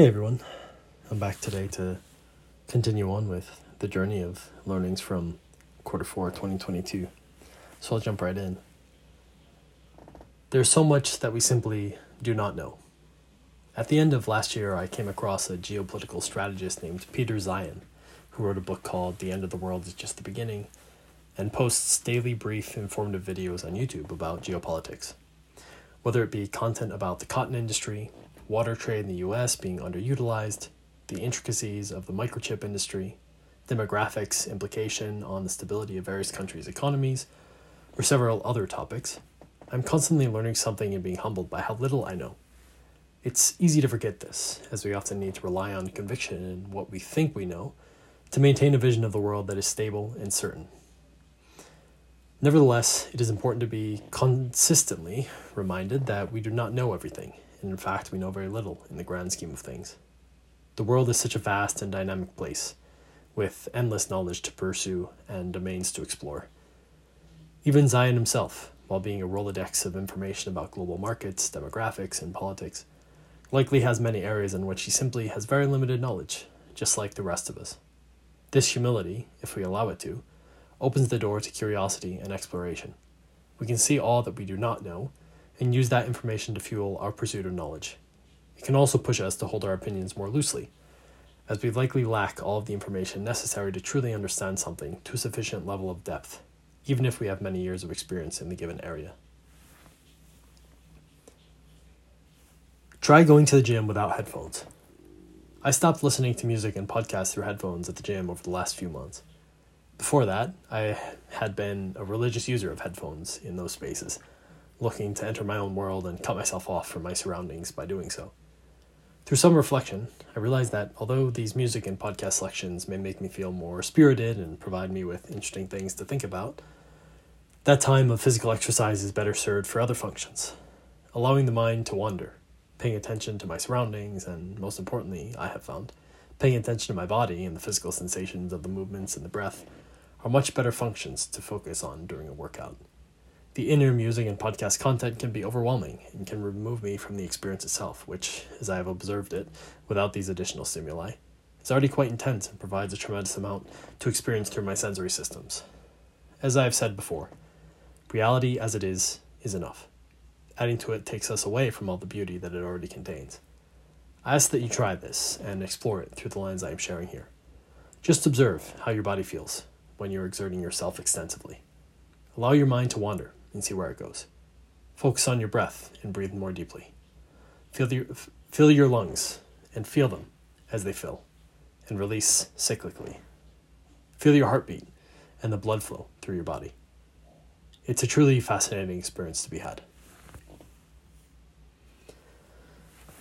Hey everyone, I'm back today to continue on with the journey of learnings from quarter four 2022. So I'll jump right in. There's so much that we simply do not know. At the end of last year, I came across a geopolitical strategist named Peter Zeihan, who wrote a book called The End of the World is Just the Beginning and posts daily brief informative videos on YouTube about geopolitics. Whether it be content about the cotton industry, water trade in the US being underutilized, the intricacies of the microchip industry, demographics implication on the stability of various countries' economies, or several other topics, I'm constantly learning something and being humbled by how little I know. It's easy to forget this, as we often need to rely on conviction in what we think we know to maintain a vision of the world that is stable and certain. Nevertheless, it is important to be consistently reminded that we do not know everything and in fact, we know very little in the grand scheme of things. The world is such a vast and dynamic place, with endless knowledge to pursue and domains to explore. Even Zeihan himself, while being a Rolodex of information about global markets, demographics, and politics, likely has many areas in which he simply has very limited knowledge, just like the rest of us. This humility, if we allow it to, opens the door to curiosity and exploration. We can see all that we do not know and use that information to fuel our pursuit of knowledge. It can also push us to hold our opinions more loosely, as we likely lack all of the information necessary to truly understand something to a sufficient level of depth, even if we have many years of experience in the given area. Try going to the gym without headphones. I stopped listening to music and podcasts through headphones at the gym over the last few months. Before that, I had been a religious user of headphones in those spaces looking to enter my own world and cut myself off from my surroundings by doing so. Through some reflection, I realized that although these music and podcast selections may make me feel more spirited and provide me with interesting things to think about, that time of physical exercise is better served for other functions, allowing the mind to wander, paying attention to my surroundings, and most importantly, I have found, paying attention to my body and the physical sensations of the movements and the breath are much better functions to focus on during a workout. The inner music and podcast content can be overwhelming and can remove me from the experience itself, which, as I have observed it, without these additional stimuli, is already quite intense and provides a tremendous amount to experience through my sensory systems. As I have said before, reality as it is is enough. Adding to it takes us away from all the beauty that it already contains. I ask that you try this and explore it through the lens I am sharing here. Just observe how your body feels when you're exerting yourself extensively. Allow your mind to wander and see where it goes. Focus on your breath and breathe more deeply. Feel, the, fill your lungs and feel them as they fill and release cyclically. Feel your heartbeat and the blood flow through your body. It's a truly fascinating experience to be had.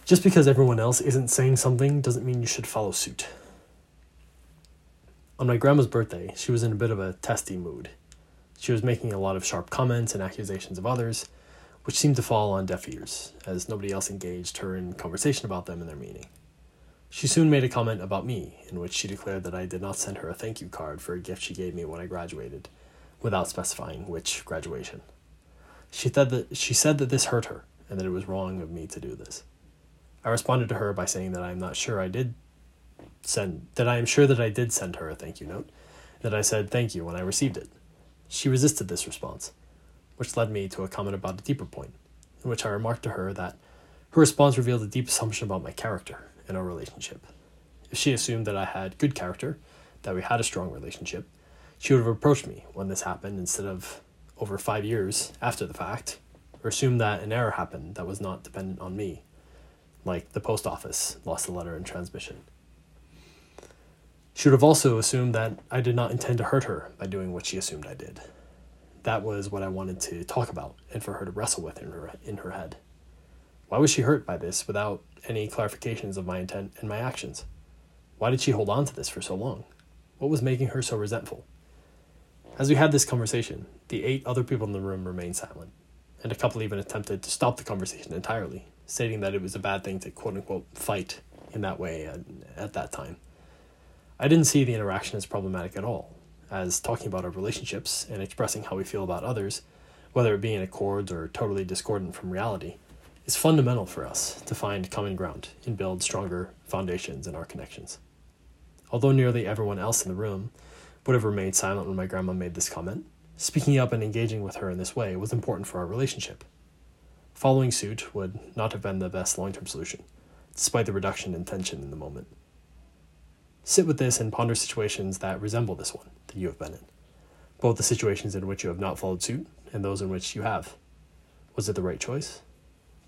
Just because everyone else isn't saying something doesn't mean you should follow suit. On my grandma's birthday, she was in a bit of a testy mood she was making a lot of sharp comments and accusations of others, which seemed to fall on deaf ears, as nobody else engaged her in conversation about them and their meaning. She soon made a comment about me, in which she declared that I did not send her a thank you card for a gift she gave me when I graduated, without specifying which graduation. She said that she said that this hurt her, and that it was wrong of me to do this. I responded to her by saying that I am not sure I did send that I am sure that I did send her a thank you note, that I said thank you when I received it. She resisted this response, which led me to a comment about a deeper point, in which I remarked to her that her response revealed a deep assumption about my character and our relationship. If she assumed that I had good character, that we had a strong relationship, she would have approached me when this happened instead of over five years after the fact, or assumed that an error happened that was not dependent on me, like the post office lost a letter in transmission. She would have also assumed that I did not intend to hurt her by doing what she assumed I did. That was what I wanted to talk about and for her to wrestle with in her, in her head. Why was she hurt by this without any clarifications of my intent and my actions? Why did she hold on to this for so long? What was making her so resentful? As we had this conversation, the eight other people in the room remained silent, and a couple even attempted to stop the conversation entirely, stating that it was a bad thing to quote unquote fight in that way at, at that time. I didn't see the interaction as problematic at all, as talking about our relationships and expressing how we feel about others, whether it be in accord or totally discordant from reality, is fundamental for us to find common ground and build stronger foundations in our connections. Although nearly everyone else in the room would have remained silent when my grandma made this comment, speaking up and engaging with her in this way was important for our relationship. Following suit would not have been the best long term solution, despite the reduction in tension in the moment. Sit with this and ponder situations that resemble this one that you have been in, both the situations in which you have not followed suit and those in which you have. Was it the right choice?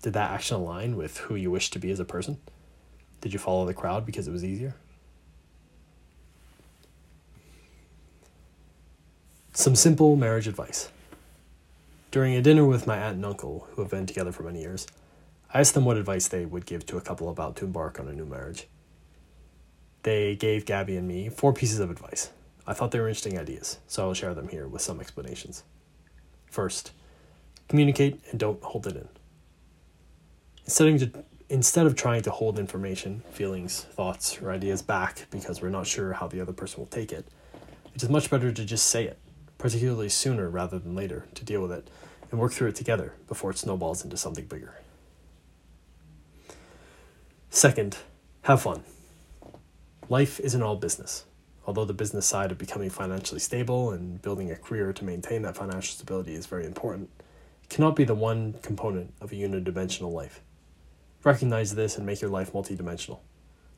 Did that action align with who you wish to be as a person? Did you follow the crowd because it was easier? Some simple marriage advice. During a dinner with my aunt and uncle, who have been together for many years, I asked them what advice they would give to a couple about to embark on a new marriage. They gave Gabby and me four pieces of advice. I thought they were interesting ideas, so I'll share them here with some explanations. First, communicate and don't hold it in. Instead of, instead of trying to hold information, feelings, thoughts, or ideas back because we're not sure how the other person will take it, it is much better to just say it, particularly sooner rather than later, to deal with it and work through it together before it snowballs into something bigger. Second, have fun. Life isn't all business. Although the business side of becoming financially stable and building a career to maintain that financial stability is very important, it cannot be the one component of a unidimensional life. Recognize this and make your life multidimensional.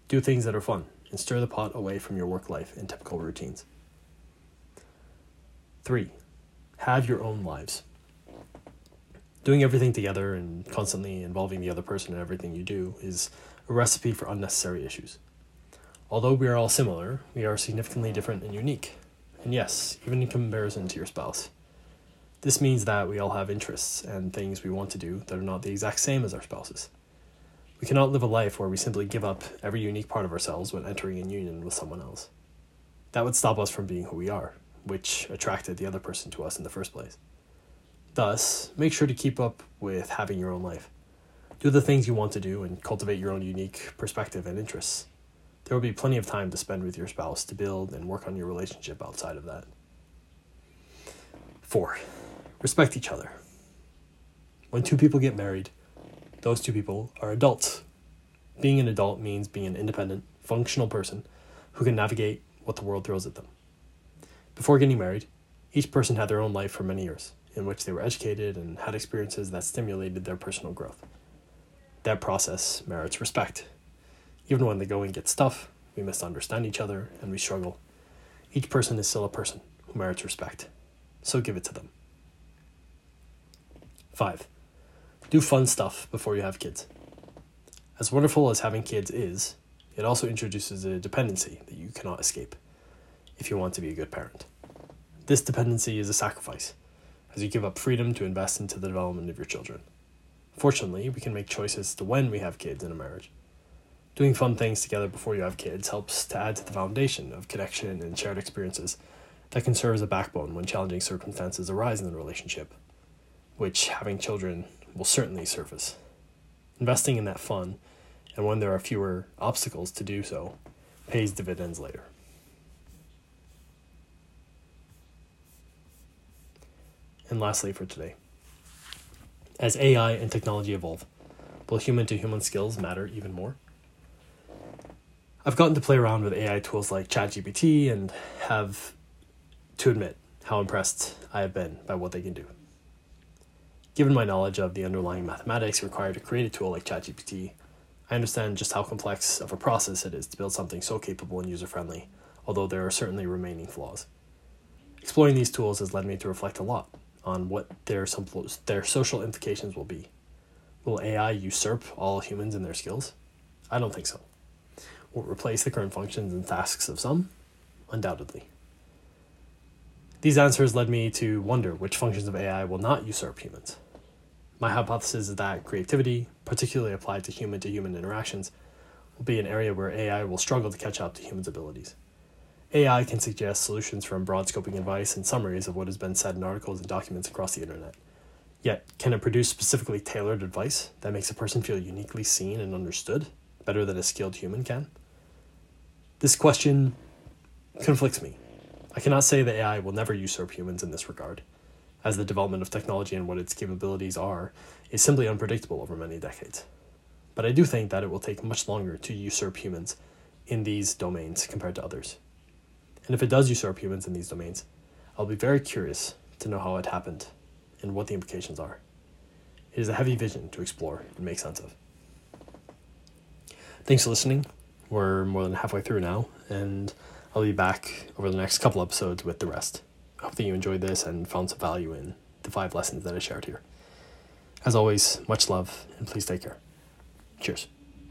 Do things that are fun and stir the pot away from your work life and typical routines. 3. Have your own lives. Doing everything together and constantly involving the other person in everything you do is a recipe for unnecessary issues. Although we are all similar, we are significantly different and unique. And yes, even in comparison to your spouse. This means that we all have interests and things we want to do that are not the exact same as our spouses. We cannot live a life where we simply give up every unique part of ourselves when entering in union with someone else. That would stop us from being who we are, which attracted the other person to us in the first place. Thus, make sure to keep up with having your own life. Do the things you want to do and cultivate your own unique perspective and interests. There will be plenty of time to spend with your spouse to build and work on your relationship outside of that. 4. Respect each other. When two people get married, those two people are adults. Being an adult means being an independent, functional person who can navigate what the world throws at them. Before getting married, each person had their own life for many years, in which they were educated and had experiences that stimulated their personal growth. That process merits respect. Even when the going gets tough, we misunderstand each other, and we struggle. Each person is still a person who merits respect, so give it to them. 5. Do fun stuff before you have kids. As wonderful as having kids is, it also introduces a dependency that you cannot escape if you want to be a good parent. This dependency is a sacrifice, as you give up freedom to invest into the development of your children. Fortunately, we can make choices to when we have kids in a marriage. Doing fun things together before you have kids helps to add to the foundation of connection and shared experiences that can serve as a backbone when challenging circumstances arise in the relationship, which having children will certainly surface. Investing in that fun, and when there are fewer obstacles to do so, pays dividends later. And lastly, for today, as AI and technology evolve, will human to human skills matter even more? I've gotten to play around with AI tools like ChatGPT and have to admit how impressed I have been by what they can do. Given my knowledge of the underlying mathematics required to create a tool like ChatGPT, I understand just how complex of a process it is to build something so capable and user friendly, although there are certainly remaining flaws. Exploring these tools has led me to reflect a lot on what their, their social implications will be. Will AI usurp all humans in their skills? I don't think so. Will replace the current functions and tasks of some? Undoubtedly. These answers led me to wonder which functions of AI will not usurp humans. My hypothesis is that creativity, particularly applied to human to human interactions, will be an area where AI will struggle to catch up to humans' abilities. AI can suggest solutions from broad scoping advice and summaries of what has been said in articles and documents across the internet. Yet, can it produce specifically tailored advice that makes a person feel uniquely seen and understood better than a skilled human can? This question conflicts me. I cannot say that AI will never usurp humans in this regard, as the development of technology and what its capabilities are is simply unpredictable over many decades. But I do think that it will take much longer to usurp humans in these domains compared to others. And if it does usurp humans in these domains, I'll be very curious to know how it happened and what the implications are. It is a heavy vision to explore and make sense of. Thanks for listening. We're more than halfway through now, and I'll be back over the next couple episodes with the rest. I hope that you enjoyed this and found some value in the five lessons that I shared here. As always, much love, and please take care. Cheers.